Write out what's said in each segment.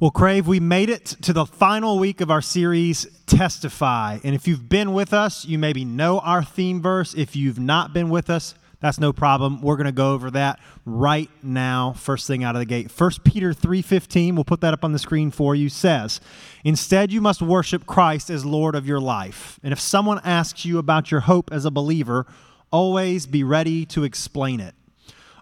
Well, Crave, we made it to the final week of our series, Testify. And if you've been with us, you maybe know our theme verse. If you've not been with us, that's no problem. We're going to go over that right now, first thing out of the gate. 1 Peter 3:15, we'll put that up on the screen for you, says, "Instead you must worship Christ as Lord of your life. And if someone asks you about your hope as a believer, always be ready to explain it."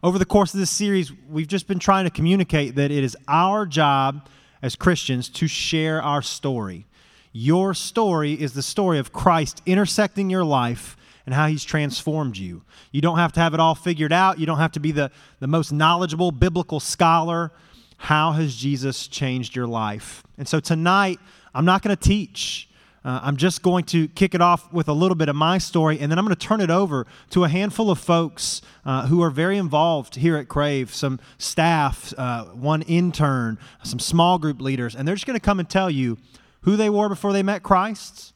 Over the course of this series, we've just been trying to communicate that it is our job as Christians to share our story. Your story is the story of Christ intersecting your life and how he's transformed you. You don't have to have it all figured out, you don't have to be the, the most knowledgeable biblical scholar. How has Jesus changed your life? And so tonight, I'm not going to teach. Uh, I'm just going to kick it off with a little bit of my story, and then I'm going to turn it over to a handful of folks uh, who are very involved here at Crave some staff, uh, one intern, some small group leaders, and they're just going to come and tell you who they were before they met Christ,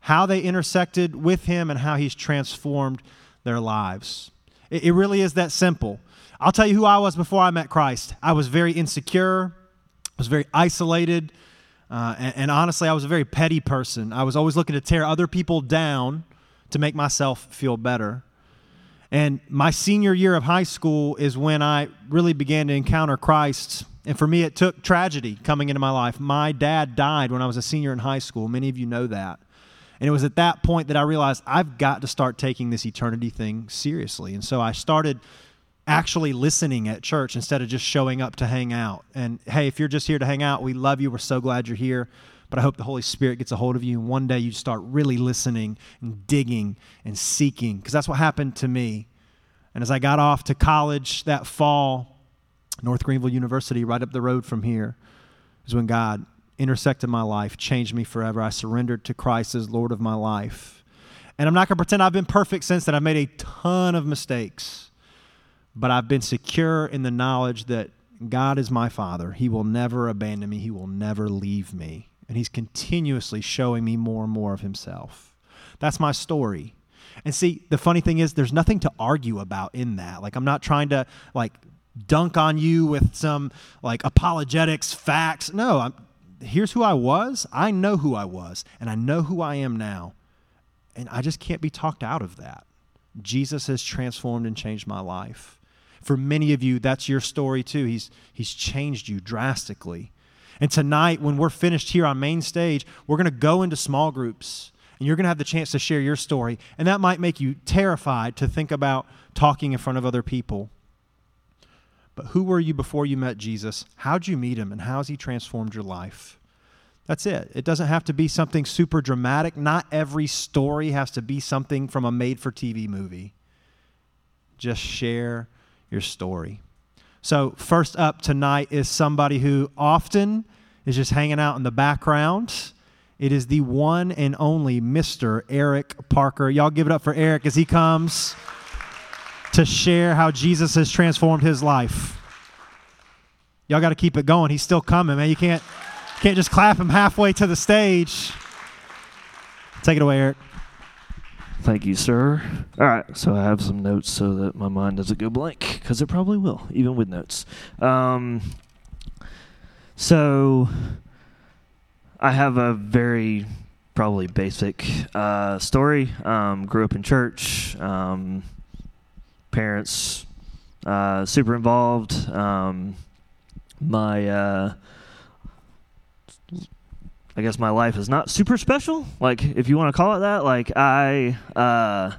how they intersected with Him, and how He's transformed their lives. It, it really is that simple. I'll tell you who I was before I met Christ. I was very insecure, I was very isolated. Uh, and, and, honestly, I was a very petty person. I was always looking to tear other people down to make myself feel better. And my senior year of high school is when I really began to encounter Christ. And for me, it took tragedy coming into my life. My dad died when I was a senior in high school. Many of you know that. And it was at that point that I realized I've got to start taking this eternity thing seriously. And so I started actually listening at church instead of just showing up to hang out. And hey, if you're just here to hang out, we love you. We're so glad you're here. But I hope the Holy Spirit gets a hold of you and one day you start really listening and digging and seeking because that's what happened to me. And as I got off to college that fall, North Greenville University, right up the road from here, is when God intersected my life, changed me forever. I surrendered to Christ as Lord of my life. And I'm not going to pretend I've been perfect since then. I've made a ton of mistakes but I've been secure in the knowledge that God is my Father. He will never abandon me, He will never leave me. And He's continuously showing me more and more of Himself. That's my story. And see, the funny thing is, there's nothing to argue about in that. Like, I'm not trying to, like, dunk on you with some, like, apologetics, facts. No, I'm, here's who I was. I know who I was, and I know who I am now. And I just can't be talked out of that. Jesus has transformed and changed my life. For many of you, that's your story too. He's, he's changed you drastically. And tonight, when we're finished here on main stage, we're going to go into small groups and you're going to have the chance to share your story. And that might make you terrified to think about talking in front of other people. But who were you before you met Jesus? How'd you meet him? And how's he transformed your life? That's it. It doesn't have to be something super dramatic. Not every story has to be something from a made for TV movie. Just share your story. So, first up tonight is somebody who often is just hanging out in the background. It is the one and only Mr. Eric Parker. Y'all give it up for Eric as he comes to share how Jesus has transformed his life. Y'all got to keep it going. He's still coming, man. You can't can't just clap him halfway to the stage. Take it away, Eric. Thank you, sir. All right, so I have some notes so that my mind doesn't go blank, because it probably will, even with notes. Um, so I have a very probably basic uh, story. Um, grew up in church. Um, parents uh, super involved. Um, my uh, I guess my life is not super special. Like, if you want to call it that, like I, uh,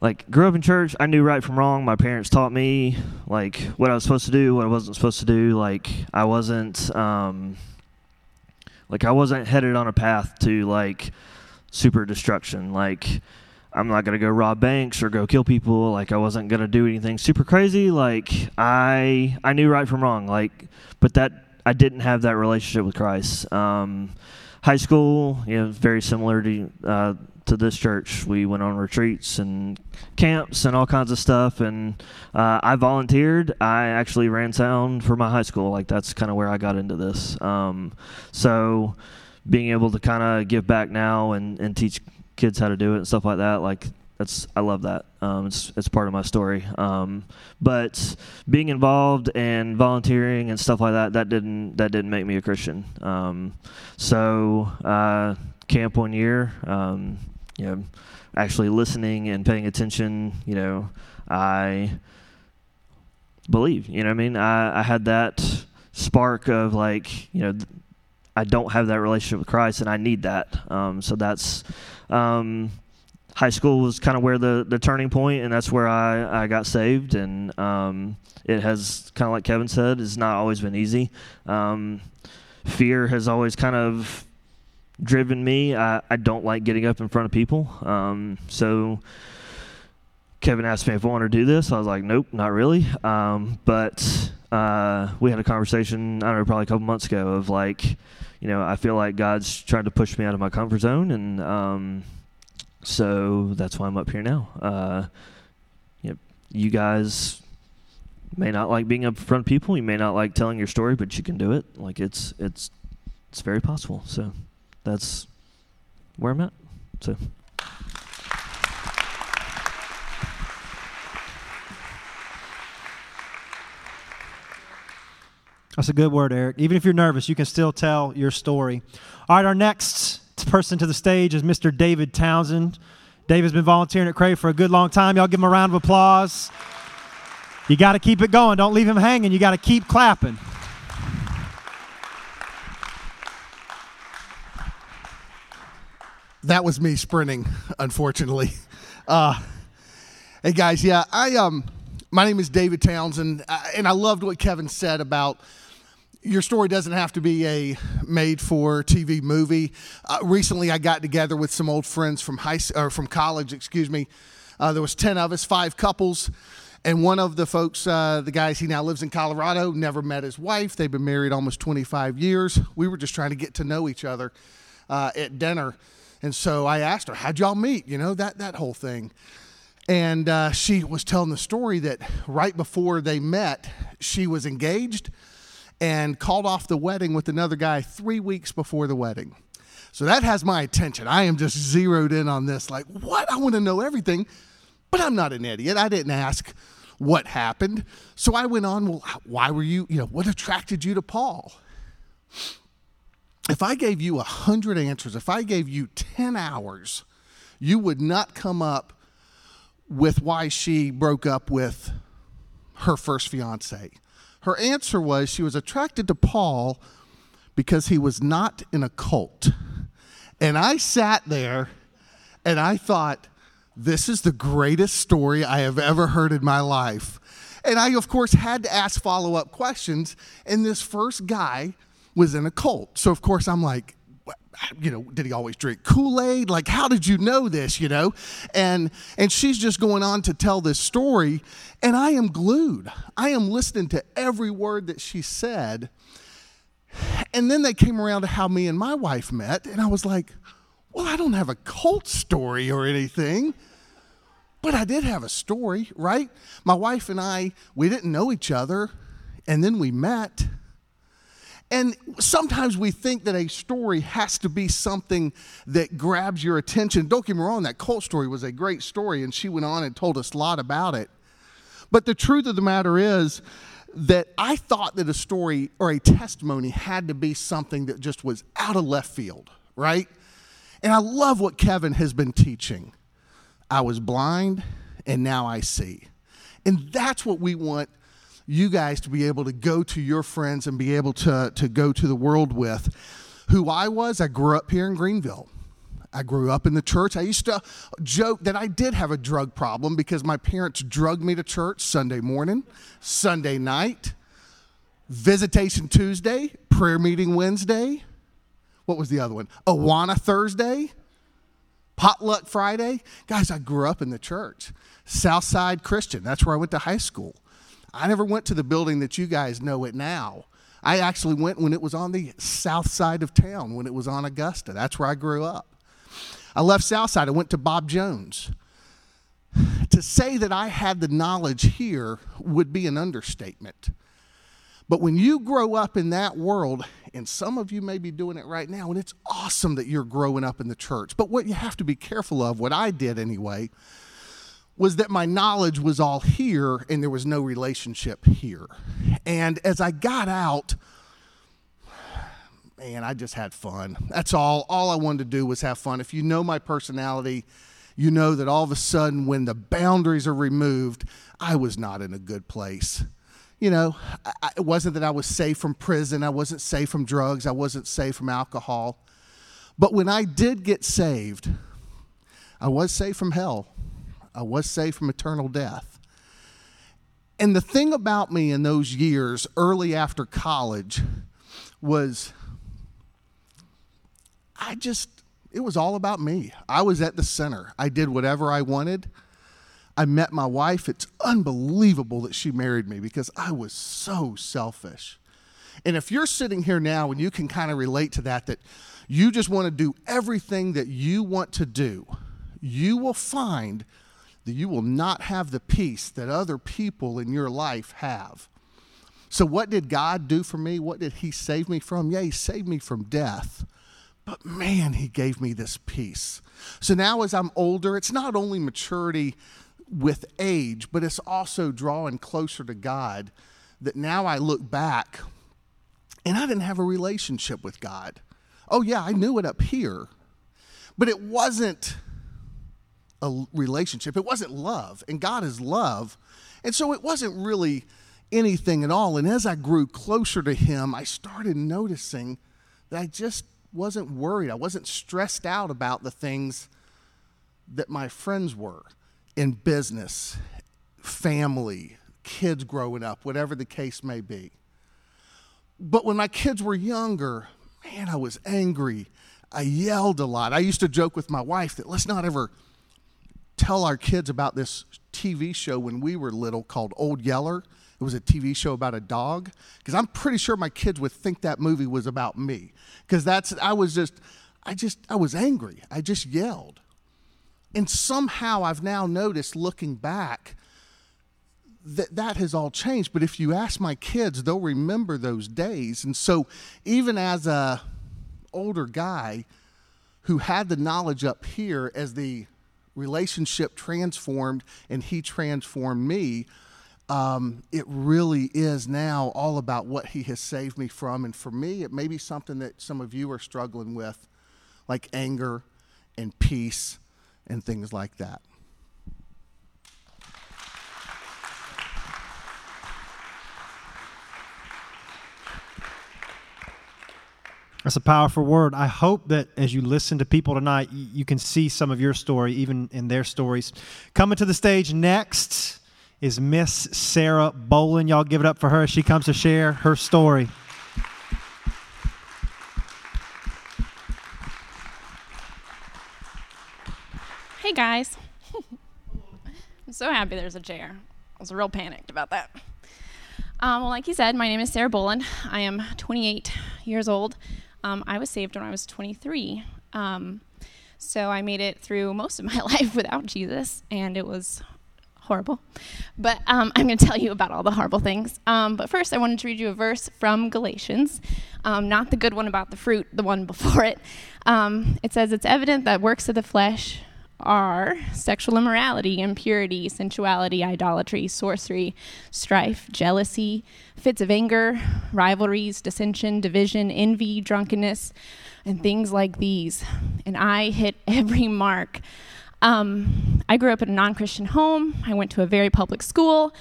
like grew up in church. I knew right from wrong. My parents taught me like what I was supposed to do, what I wasn't supposed to do. Like I wasn't, um, like I wasn't headed on a path to like super destruction. Like I'm not gonna go rob banks or go kill people. Like I wasn't gonna do anything super crazy. Like I, I knew right from wrong. Like, but that I didn't have that relationship with Christ. Um, high school, you know, very similar to uh, to this church. We went on retreats and camps and all kinds of stuff. And uh, I volunteered. I actually ran sound for my high school. Like that's kind of where I got into this. Um, so being able to kind of give back now and, and teach kids how to do it and stuff like that, like that's I love that. Um, it's it's part of my story. Um, but being involved and volunteering and stuff like that that didn't that didn't make me a Christian. Um, so uh, camp one year, um, you know, actually listening and paying attention. You know, I believe. You know, what I mean, I I had that spark of like you know. I don't have that relationship with Christ, and I need that. Um, so that's um, high school was kind of where the, the turning point, and that's where I, I got saved. And um, it has kind of like Kevin said, it's not always been easy. Um, fear has always kind of driven me. I, I don't like getting up in front of people. Um, so Kevin asked me if I wanted to do this. I was like, nope, not really. Um, but uh, we had a conversation, I don't know, probably a couple months ago of like, you know, I feel like God's trying to push me out of my comfort zone, and um, so that's why I'm up here now. Uh, you, know, you guys may not like being up front of people. You may not like telling your story, but you can do it. Like it's it's it's very possible. So that's where I'm at. So. That's a good word, Eric. Even if you're nervous, you can still tell your story. All right, our next person to the stage is Mr. David Townsend. David's been volunteering at Crave for a good long time. Y'all give him a round of applause. You got to keep it going. Don't leave him hanging. You got to keep clapping. That was me sprinting, unfortunately. Uh, hey guys, yeah, I um, my name is David Townsend, uh, and I loved what Kevin said about your story doesn't have to be a made for TV movie. Uh, recently, I got together with some old friends from high or from college. Excuse me. Uh, there was ten of us, five couples, and one of the folks, uh, the guys, he now lives in Colorado. Never met his wife. They've been married almost 25 years. We were just trying to get to know each other uh, at dinner, and so I asked her, "How'd y'all meet?" You know that that whole thing. And uh, she was telling the story that right before they met, she was engaged and called off the wedding with another guy three weeks before the wedding. So that has my attention. I am just zeroed in on this. Like, what? I want to know everything, but I'm not an idiot. I didn't ask what happened. So I went on, well, why were you, you know, what attracted you to Paul? If I gave you a hundred answers, if I gave you 10 hours, you would not come up with why she broke up with her first fiance. Her answer was she was attracted to Paul because he was not in a cult. And I sat there and I thought, this is the greatest story I have ever heard in my life. And I, of course, had to ask follow up questions. And this first guy was in a cult. So, of course, I'm like, you know, did he always drink Kool-Aid? Like, how did you know this, you know? And and she's just going on to tell this story, and I am glued. I am listening to every word that she said. And then they came around to how me and my wife met, and I was like, well, I don't have a cult story or anything. But I did have a story, right? My wife and I, we didn't know each other, and then we met and sometimes we think that a story has to be something that grabs your attention. Don't get me wrong, that cult story was a great story, and she went on and told us a lot about it. But the truth of the matter is that I thought that a story or a testimony had to be something that just was out of left field, right? And I love what Kevin has been teaching. I was blind, and now I see. And that's what we want you guys to be able to go to your friends and be able to, to go to the world with. Who I was, I grew up here in Greenville. I grew up in the church. I used to joke that I did have a drug problem because my parents drugged me to church Sunday morning, Sunday night, visitation Tuesday, prayer meeting Wednesday. What was the other one? Awana Thursday, potluck Friday. Guys, I grew up in the church. Southside Christian, that's where I went to high school. I never went to the building that you guys know it now. I actually went when it was on the south side of town, when it was on Augusta. That's where I grew up. I left Southside. I went to Bob Jones. To say that I had the knowledge here would be an understatement. But when you grow up in that world, and some of you may be doing it right now, and it's awesome that you're growing up in the church. But what you have to be careful of, what I did anyway, was that my knowledge was all here and there was no relationship here. And as I got out, man, I just had fun. That's all. All I wanted to do was have fun. If you know my personality, you know that all of a sudden, when the boundaries are removed, I was not in a good place. You know, I, it wasn't that I was safe from prison, I wasn't safe from drugs, I wasn't safe from alcohol. But when I did get saved, I was safe from hell, I was saved from eternal death. And the thing about me in those years, early after college, was I just, it was all about me. I was at the center. I did whatever I wanted. I met my wife. It's unbelievable that she married me because I was so selfish. And if you're sitting here now and you can kind of relate to that, that you just want to do everything that you want to do, you will find that you will not have the peace that other people in your life have. So, what did God do for me? What did He save me from? Yeah, He saved me from death. But man, he gave me this peace. So now, as I'm older, it's not only maturity with age, but it's also drawing closer to God that now I look back and I didn't have a relationship with God. Oh, yeah, I knew it up here, but it wasn't a relationship. It wasn't love, and God is love. And so it wasn't really anything at all. And as I grew closer to Him, I started noticing that I just wasn't worried. I wasn't stressed out about the things that my friends were in business, family, kids growing up, whatever the case may be. But when my kids were younger, man, I was angry. I yelled a lot. I used to joke with my wife that let's not ever tell our kids about this TV show when we were little called Old Yeller it was a TV show about a dog because I'm pretty sure my kids would think that movie was about me because that's I was just I just I was angry. I just yelled. And somehow I've now noticed looking back that that has all changed, but if you ask my kids, they'll remember those days. And so even as a older guy who had the knowledge up here as the relationship transformed and he transformed me, um, it really is now all about what he has saved me from. And for me, it may be something that some of you are struggling with, like anger and peace and things like that. That's a powerful word. I hope that as you listen to people tonight, you can see some of your story, even in their stories. Coming to the stage next is Miss Sarah Bolin. Y'all give it up for her as she comes to share her story. Hey guys. I'm so happy there's a chair. I was real panicked about that. Um, well, like you said, my name is Sarah Bolin. I am 28 years old. Um, I was saved when I was 23. Um, so I made it through most of my life without Jesus, and it was horrible. But um, I'm going to tell you about all the horrible things. Um, but first, I wanted to read you a verse from Galatians, um, not the good one about the fruit, the one before it. Um, it says, It's evident that works of the flesh are sexual immorality, impurity, sensuality, idolatry, sorcery, strife, jealousy, fits of anger, rivalries, dissension, division, envy, drunkenness, and things like these. And I hit every mark. Um, I grew up in a non Christian home. I went to a very public school.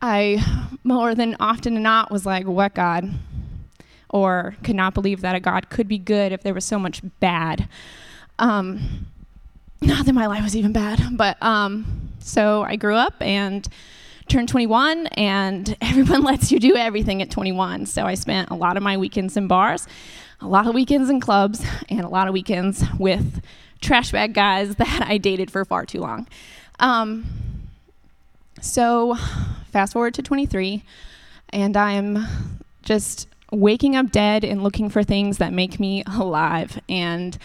I, more than often not, was like, What God? Or could not believe that a God could be good if there was so much bad. Um, not that my life was even bad, but um, so I grew up and turned 21, and everyone lets you do everything at 21. So I spent a lot of my weekends in bars, a lot of weekends in clubs, and a lot of weekends with trash bag guys that I dated for far too long. Um, so, fast forward to 23, and I'm just waking up dead and looking for things that make me alive, and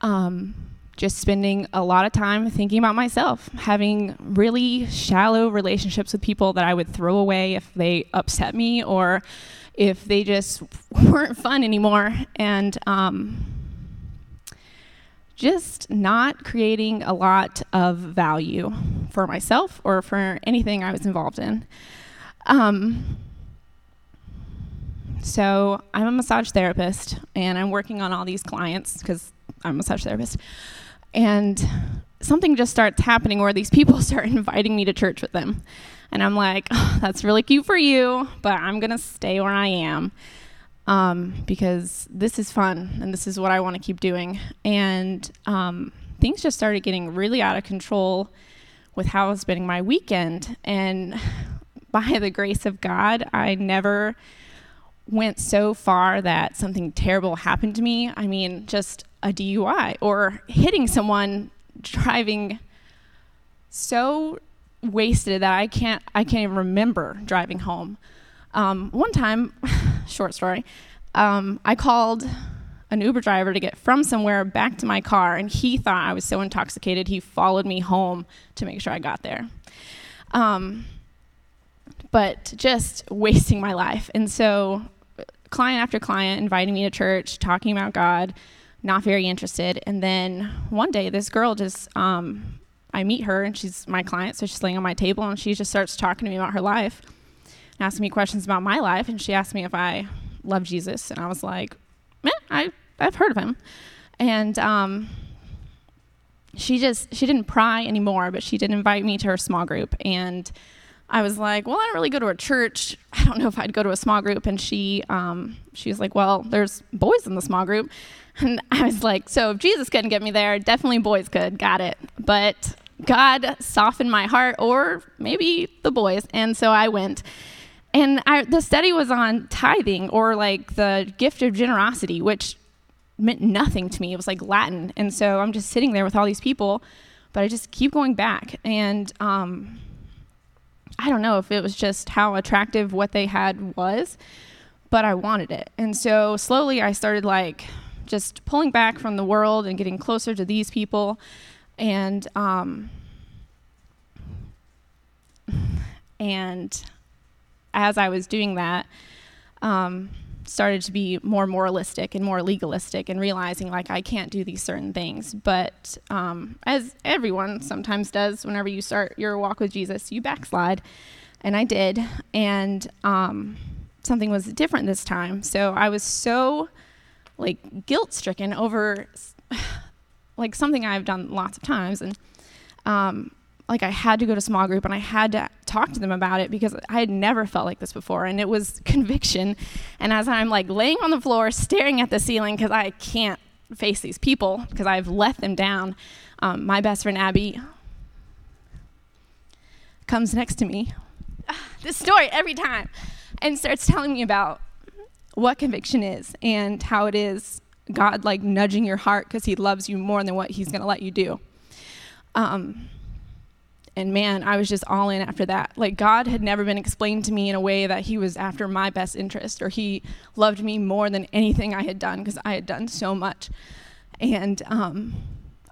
um, just spending a lot of time thinking about myself, having really shallow relationships with people that I would throw away if they upset me or if they just weren't fun anymore, and um, just not creating a lot of value for myself or for anything I was involved in. Um, so I'm a massage therapist and I'm working on all these clients because I'm a massage therapist. And something just starts happening where these people start inviting me to church with them. And I'm like, oh, that's really cute for you, but I'm going to stay where I am um, because this is fun and this is what I want to keep doing. And um, things just started getting really out of control with how I was spending my weekend. And by the grace of God, I never went so far that something terrible happened to me. I mean, just a DUI or hitting someone driving so wasted that I can't I can't even remember driving home. Um, one time, short story, um, I called an Uber driver to get from somewhere back to my car, and he thought I was so intoxicated he followed me home to make sure I got there. Um, but just wasting my life, and so client after client inviting me to church, talking about God, not very interested. And then one day, this girl just, um, I meet her and she's my client, so she's laying on my table and she just starts talking to me about her life, and asking me questions about my life. And she asked me if I love Jesus, and I was like, man, I I've heard of him. And um, she just she didn't pry anymore, but she did invite me to her small group and I was like, well, I don't really go to a church. I don't know if I'd go to a small group. And she, um, she was like, well, there's boys in the small group. And I was like, so if Jesus couldn't get me there, definitely boys could. Got it. But God softened my heart, or maybe the boys. And so I went. And I, the study was on tithing or like the gift of generosity, which meant nothing to me. It was like Latin. And so I'm just sitting there with all these people, but I just keep going back. And, um, I don't know if it was just how attractive what they had was, but I wanted it. And so slowly I started like just pulling back from the world and getting closer to these people. And, um, and as I was doing that, um, started to be more moralistic and more legalistic and realizing like I can't do these certain things. But um, as everyone sometimes does, whenever you start your walk with Jesus, you backslide. And I did. And um, something was different this time. So I was so like guilt stricken over like something I've done lots of times. And um, like I had to go to small group and I had to talk to them about it because I had never felt like this before. And it was conviction. And as I'm like laying on the floor staring at the ceiling because I can't face these people because I've let them down um, my best friend Abby comes next to me. This story every time. And starts telling me about what conviction is and how it is God like nudging your heart because he loves you more than what he's going to let you do um, and man, I was just all in after that. Like God had never been explained to me in a way that he was after my best interest or he loved me more than anything I had done because I had done so much. And um,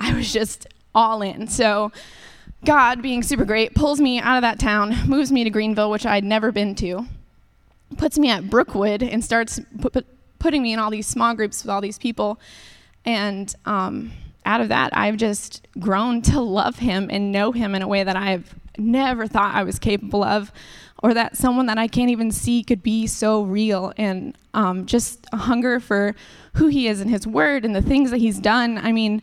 I was just all in. So God, being super great, pulls me out of that town, moves me to Greenville, which I'd never been to, puts me at Brookwood, and starts put, putting me in all these small groups with all these people. And um, out of that, I've just grown to love him and know him in a way that I've never thought I was capable of, or that someone that I can't even see could be so real. And um, just a hunger for who he is and his word and the things that he's done. I mean,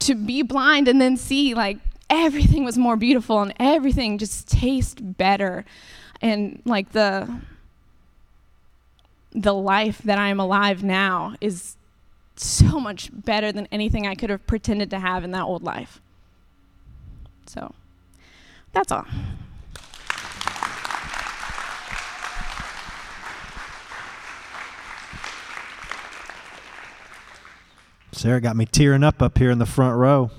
to be blind and then see like everything was more beautiful and everything just tastes better. And like the the life that I am alive now is so much better than anything I could have pretended to have in that old life. So that's all. Sarah got me tearing up up here in the front row.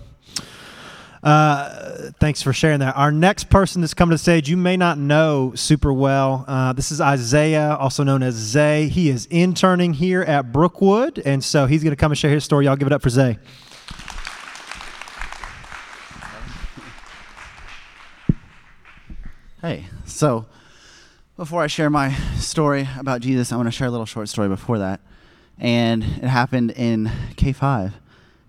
Uh, thanks for sharing that. Our next person that's coming to stage, you may not know super well. Uh, this is Isaiah, also known as Zay. He is interning here at Brookwood, and so he's going to come and share his story. Y'all give it up for Zay. Hey, so before I share my story about Jesus, I want to share a little short story before that. And it happened in K5.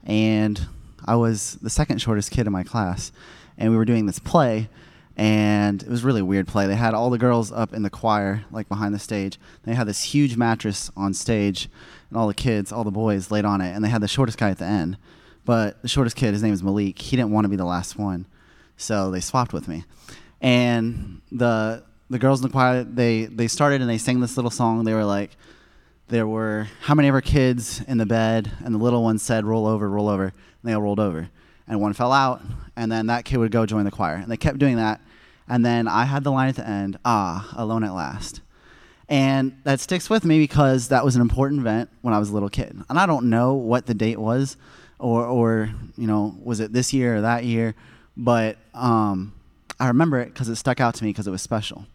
And I was the second shortest kid in my class, and we were doing this play, and it was really weird play. They had all the girls up in the choir, like behind the stage. They had this huge mattress on stage, and all the kids, all the boys, laid on it, and they had the shortest guy at the end. But the shortest kid, his name is Malik. He didn't want to be the last one, so they swapped with me. And the the girls in the choir, they they started and they sang this little song. They were like, there were how many of our kids in the bed, and the little one said, "Roll over, roll over," and they all rolled over, and one fell out, and then that kid would go join the choir, and they kept doing that, and then I had the line at the end, "Ah, alone at last." And that sticks with me because that was an important event when I was a little kid. And I don't know what the date was, or, or you know, was it this year or that year? But um, I remember it because it stuck out to me because it was special.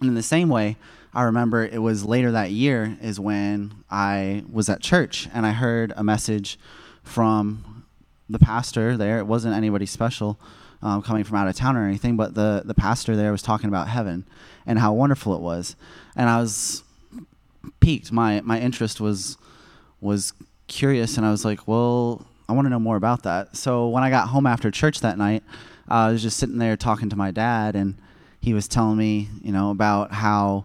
And in the same way, I remember it was later that year is when I was at church and I heard a message from the pastor there. It wasn't anybody special um, coming from out of town or anything, but the, the pastor there was talking about heaven and how wonderful it was. And I was piqued. My, my interest was, was curious and I was like, well, I want to know more about that. So when I got home after church that night, I was just sitting there talking to my dad and he was telling me, you know, about how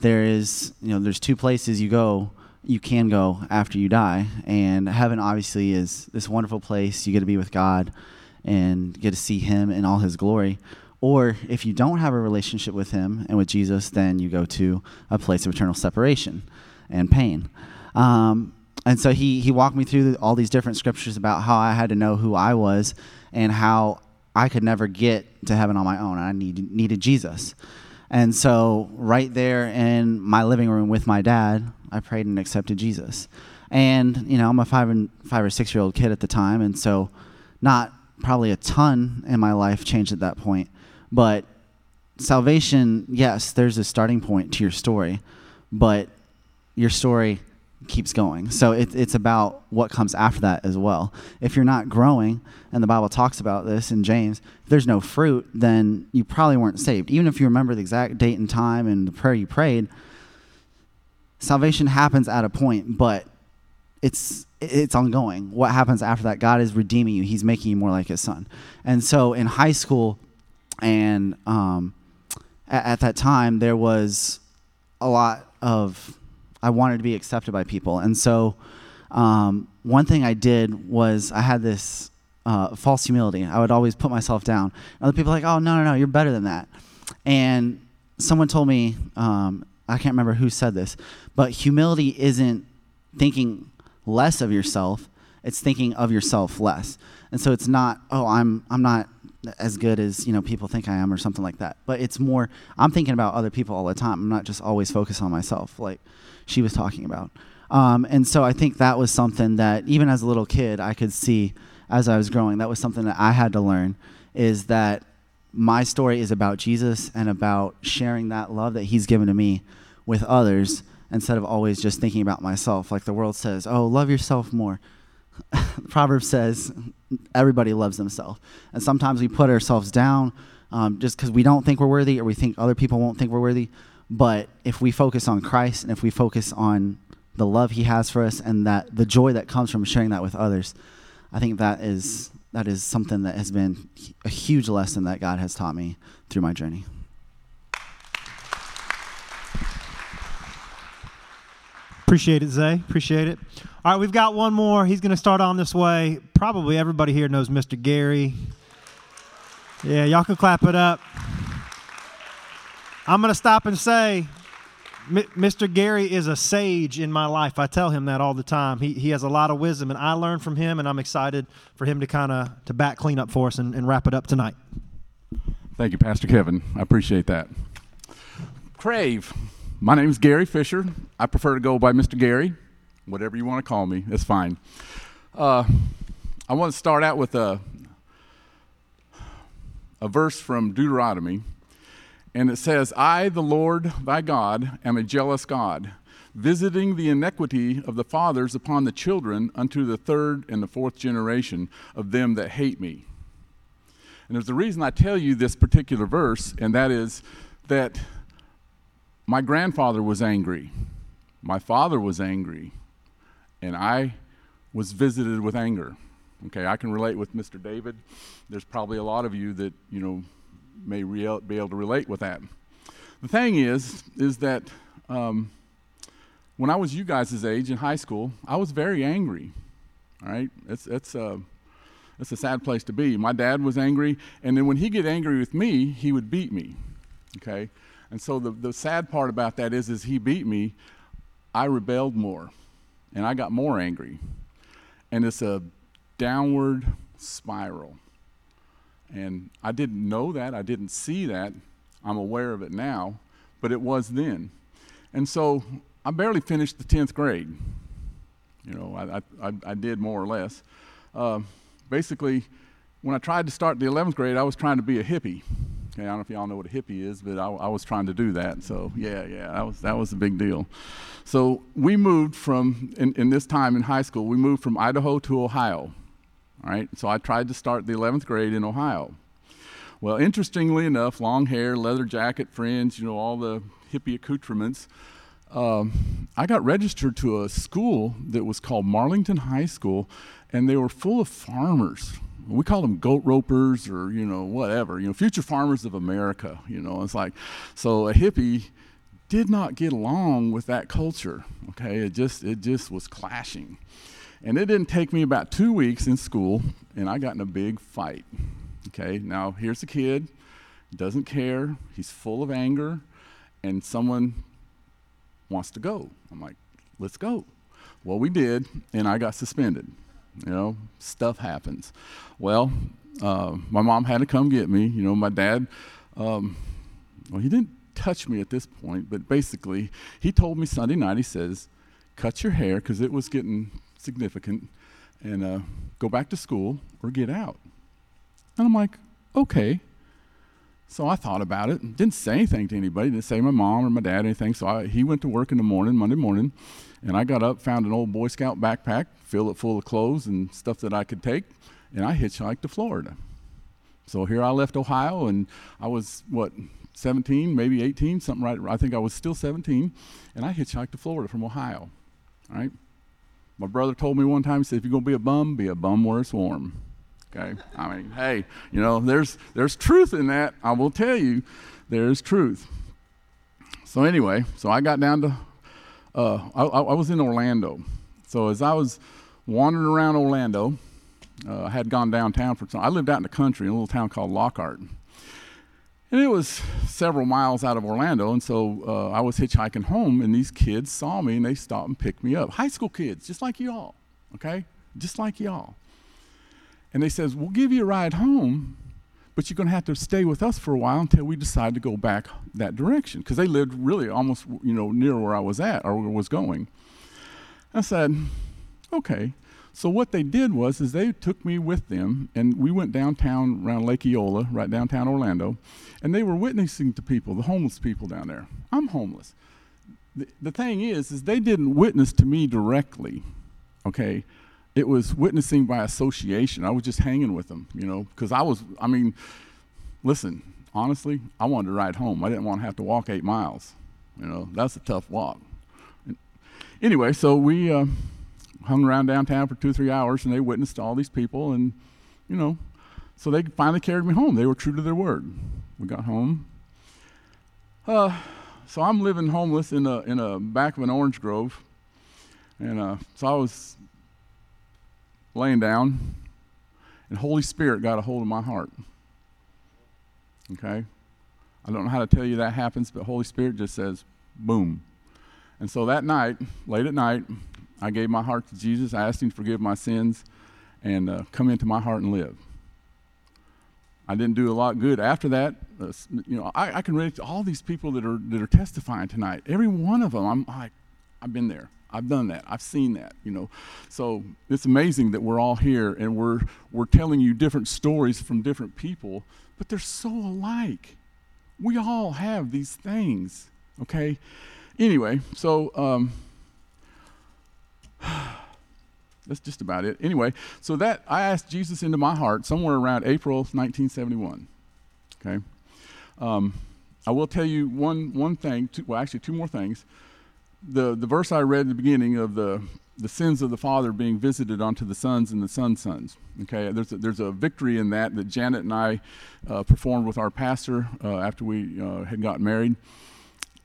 there is, you know, there's two places you go, you can go after you die, and heaven obviously is this wonderful place. You get to be with God and get to see Him in all His glory. Or if you don't have a relationship with Him and with Jesus, then you go to a place of eternal separation and pain. Um, and so he he walked me through all these different scriptures about how I had to know who I was and how I could never get to heaven on my own. I needed needed Jesus. And so, right there in my living room with my dad, I prayed and accepted Jesus. And you know, I'm a five and five or six year old kid at the time, and so not probably a ton in my life changed at that point. But salvation, yes, there's a starting point to your story, but your story keeps going. So it, it's about what comes after that as well. If you're not growing, and the Bible talks about this in James, if there's no fruit, then you probably weren't saved. Even if you remember the exact date and time and the prayer you prayed, salvation happens at a point, but it's it's ongoing. What happens after that? God is redeeming you. He's making you more like His Son. And so in high school, and um, at, at that time, there was a lot of I wanted to be accepted by people. And so, um, one thing I did was I had this uh, false humility. I would always put myself down. Other people like, oh, no, no, no, you're better than that. And someone told me, um, I can't remember who said this, but humility isn't thinking less of yourself, it's thinking of yourself less. And so it's not, oh, I'm, I'm not as good as you know people think I am or something like that. But it's more I'm thinking about other people all the time. I'm not just always focused on myself. Like she was talking about. Um, and so I think that was something that even as a little kid, I could see as I was growing. That was something that I had to learn is that my story is about Jesus and about sharing that love that He's given to me with others instead of always just thinking about myself. Like the world says, oh, love yourself more. Proverbs says everybody loves themselves. And sometimes we put ourselves down um, just because we don't think we're worthy or we think other people won't think we're worthy. But if we focus on Christ and if we focus on the love He has for us and that the joy that comes from sharing that with others, I think that is that is something that has been a huge lesson that God has taught me through my journey. Appreciate it, Zay. Appreciate it. All right, we've got one more. He's going to start on this way. Probably everybody here knows Mr. Gary. Yeah, y'all can clap it up. I'm going to stop and say, Mr. Gary is a sage in my life. I tell him that all the time. He, he has a lot of wisdom, and I learn from him, and I'm excited for him to kind of to back clean up for us and, and wrap it up tonight. Thank you, Pastor Kevin. I appreciate that. Crave. My name is Gary Fisher. I prefer to go by Mr. Gary. Whatever you want to call me, it's fine. Uh, I want to start out with a, a verse from Deuteronomy and it says, I, the Lord thy God, am a jealous God, visiting the iniquity of the fathers upon the children unto the third and the fourth generation of them that hate me. And there's a reason I tell you this particular verse, and that is that my grandfather was angry, my father was angry, and I was visited with anger. Okay, I can relate with Mr. David. There's probably a lot of you that you know may re- be able to relate with that. The thing is, is that um, when I was you guys' age in high school, I was very angry. All right, it's it's a uh, it's a sad place to be. My dad was angry, and then when he get angry with me, he would beat me. Okay, and so the the sad part about that is, is he beat me, I rebelled more, and I got more angry, and it's a downward spiral. And I didn't know that, I didn't see that. I'm aware of it now, but it was then. And so I barely finished the 10th grade. You know, I, I, I did more or less. Uh, basically, when I tried to start the 11th grade, I was trying to be a hippie. Okay, I don't know if y'all know what a hippie is, but I, I, was trying to do that. So yeah, yeah, that was that was a big deal. So we moved from in, in this time in high school, we moved from Idaho to Ohio. So I tried to start the 11th grade in Ohio. Well, interestingly enough, long hair, leather jacket, fringe, you know, all the hippie accoutrements. Um, I got registered to a school that was called Marlington High School, and they were full of farmers. We call them goat ropers or, you know, whatever, you know, future farmers of America, you know. It's like, so a hippie did not get along with that culture, okay? It just, it just was clashing. And it didn't take me about two weeks in school, and I got in a big fight. Okay, now here's a kid, doesn't care, he's full of anger, and someone wants to go. I'm like, let's go. Well, we did, and I got suspended. You know, stuff happens. Well, uh, my mom had to come get me. You know, my dad, um, well, he didn't touch me at this point, but basically, he told me Sunday night, he says, cut your hair because it was getting significant and uh, go back to school or get out. And I'm like, okay. So I thought about it. and Didn't say anything to anybody. Didn't say my mom or my dad anything. So I, he went to work in the morning, Monday morning, and I got up, found an old Boy Scout backpack, filled it full of clothes and stuff that I could take, and I hitchhiked to Florida. So here I left Ohio, and I was what 17, maybe 18, something right. I think I was still 17, and I hitchhiked to Florida from Ohio. All right. My brother told me one time, he said, if you're going to be a bum, be a bum where it's warm. Okay? I mean, hey, you know, there's, there's truth in that. I will tell you, there's truth. So, anyway, so I got down to, uh, I, I, was in Orlando. So, as I was wandering around Orlando, uh, I had gone downtown for some, I lived out in the country in a little town called Lockhart. And it was several miles out of Orlando, and so uh, I was hitchhiking home, and these kids saw me and they stopped and picked me up. High school kids, just like y'all, okay? Just like y'all. And they says, "We'll give you a ride home, but you're going to have to stay with us for a while until we decide to go back that direction." Because they lived really almost, you know, near where I was at or was going. I said, "Okay." So what they did was is they took me with them and we went downtown around Lake Eola, right downtown Orlando, and they were witnessing to people, the homeless people down there. I'm homeless. The, the thing is, is they didn't witness to me directly, okay? It was witnessing by association. I was just hanging with them, you know, because I was, I mean, listen, honestly, I wanted to ride home. I didn't want to have to walk eight miles. You know, that's a tough walk. Anyway, so we, uh, hung around downtown for two three hours and they witnessed all these people and you know so they finally carried me home. They were true to their word. We got home. Uh, so i'm living homeless in a in a back of an orange grove and uh, so i was laying down and holy spirit got a hold of my heart. Okay? I don't know how to tell you that happens but holy spirit just says boom. And so that night late at night I gave my heart to Jesus. I asked Him to forgive my sins and uh, come into my heart and live. I didn't do a lot good after that. Uh, you know, I, I, can relate to all these people that are that are testifying tonight. Every one of them, I'm like, I've been there. I've done that. I've seen that. You know, so it's amazing that we're all here and we're we're telling you different stories from different people, but they're so alike. We all have these things. Okay. Anyway, so. Um, That's just about it. Anyway, so that I asked Jesus into my heart somewhere around April 1971. Okay, um, I will tell you one one thing. Two, well, actually, two more things. the, the verse I read at the beginning of the, the sins of the father being visited onto the sons and the sons' sons. Okay, there's a, there's a victory in that that Janet and I uh, performed with our pastor uh, after we uh, had got married.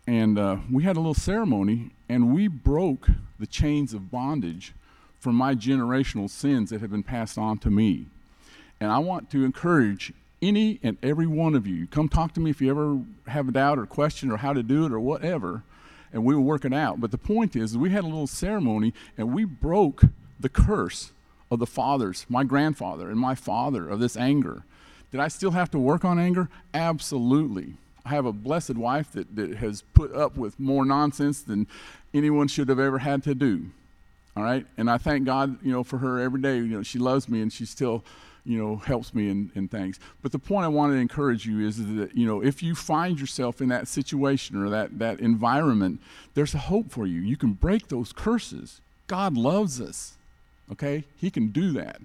And uh, we had a little ceremony, and we broke the chains of bondage from my generational sins that have been passed on to me. And I want to encourage any and every one of you, come talk to me if you ever have a doubt or question or how to do it or whatever, and we will work it out. But the point is, we had a little ceremony and we broke the curse of the fathers, my grandfather and my father, of this anger. Did I still have to work on anger? Absolutely. I have a blessed wife that, that has put up with more nonsense than anyone should have ever had to do. All right? And I thank God, you know, for her every day. You know, she loves me and she still, you know, helps me in, in things. But the point I want to encourage you is that, you know, if you find yourself in that situation or that, that environment, there's a hope for you. You can break those curses. God loves us. Okay? He can do that.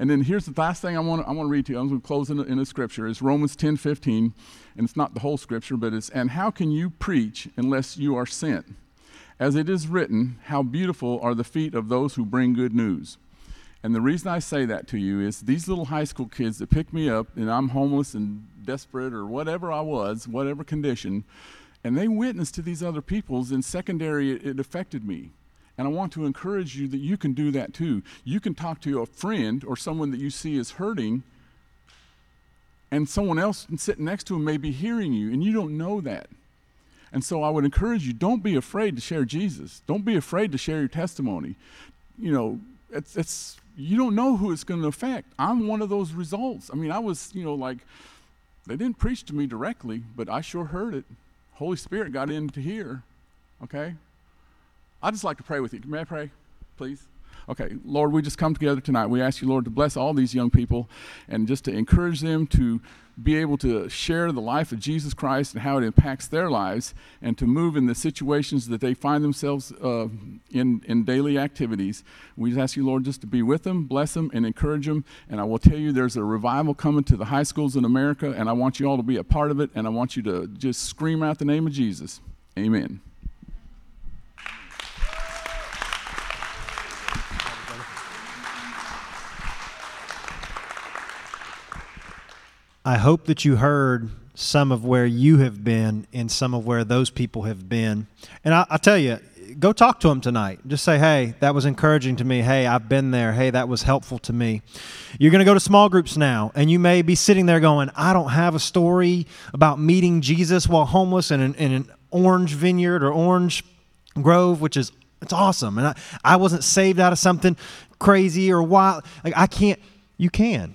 And then here's the last thing I want to, I want to read to you. I'm going to close in a, in a scripture. It's Romans 10 15. And it's not the whole scripture, but it's, and how can you preach unless you are sent? As it is written, how beautiful are the feet of those who bring good news. And the reason I say that to you is these little high school kids that pick me up, and I'm homeless and desperate or whatever I was, whatever condition, and they witness to these other people's. and secondary, it, it affected me. And I want to encourage you that you can do that too. You can talk to a friend or someone that you see is hurting, and someone else sitting next to him may be hearing you, and you don't know that. And so I would encourage you don't be afraid to share Jesus. Don't be afraid to share your testimony. You know, it's, it's you don't know who it's going to affect. I'm one of those results. I mean, I was, you know, like, they didn't preach to me directly, but I sure heard it. Holy Spirit got in to hear. Okay? I'd just like to pray with you. May I pray, please? Okay, Lord, we just come together tonight. We ask you, Lord, to bless all these young people and just to encourage them to be able to share the life of Jesus Christ and how it impacts their lives and to move in the situations that they find themselves uh, in, in daily activities. We just ask you, Lord, just to be with them, bless them, and encourage them. And I will tell you, there's a revival coming to the high schools in America, and I want you all to be a part of it, and I want you to just scream out the name of Jesus. Amen. I hope that you heard some of where you have been and some of where those people have been. And I, tell you, go talk to them tonight. Just say, hey, that was encouraging to me. Hey, I've been there. Hey, that was helpful to me. You're going to go to small groups now, and you may be sitting there going, I don't have a story about meeting Jesus while homeless in an, in an orange vineyard or orange grove, which is it's awesome. And I, I wasn't saved out of something crazy or wild. Like I can't. You can.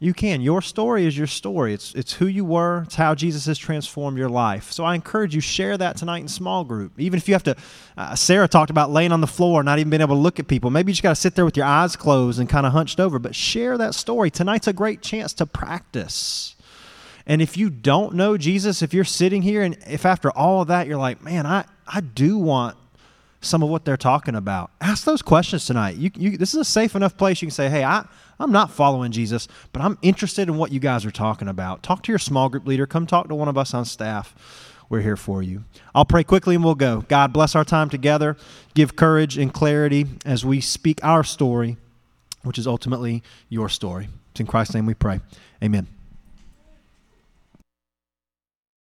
You can. Your story is your story. It's it's who you were. It's how Jesus has transformed your life. So I encourage you share that tonight in small group. Even if you have to. Uh, Sarah talked about laying on the floor, not even being able to look at people. Maybe you just got to sit there with your eyes closed and kind of hunched over. But share that story. Tonight's a great chance to practice. And if you don't know Jesus, if you're sitting here and if after all of that you're like, man, I I do want some of what they're talking about. Ask those questions tonight. You, you, this is a safe enough place you can say, hey, I, I'm not following Jesus, but I'm interested in what you guys are talking about. Talk to your small group leader. Come talk to one of us on staff. We're here for you. I'll pray quickly and we'll go. God, bless our time together. Give courage and clarity as we speak our story, which is ultimately your story. It's in Christ's name we pray. Amen.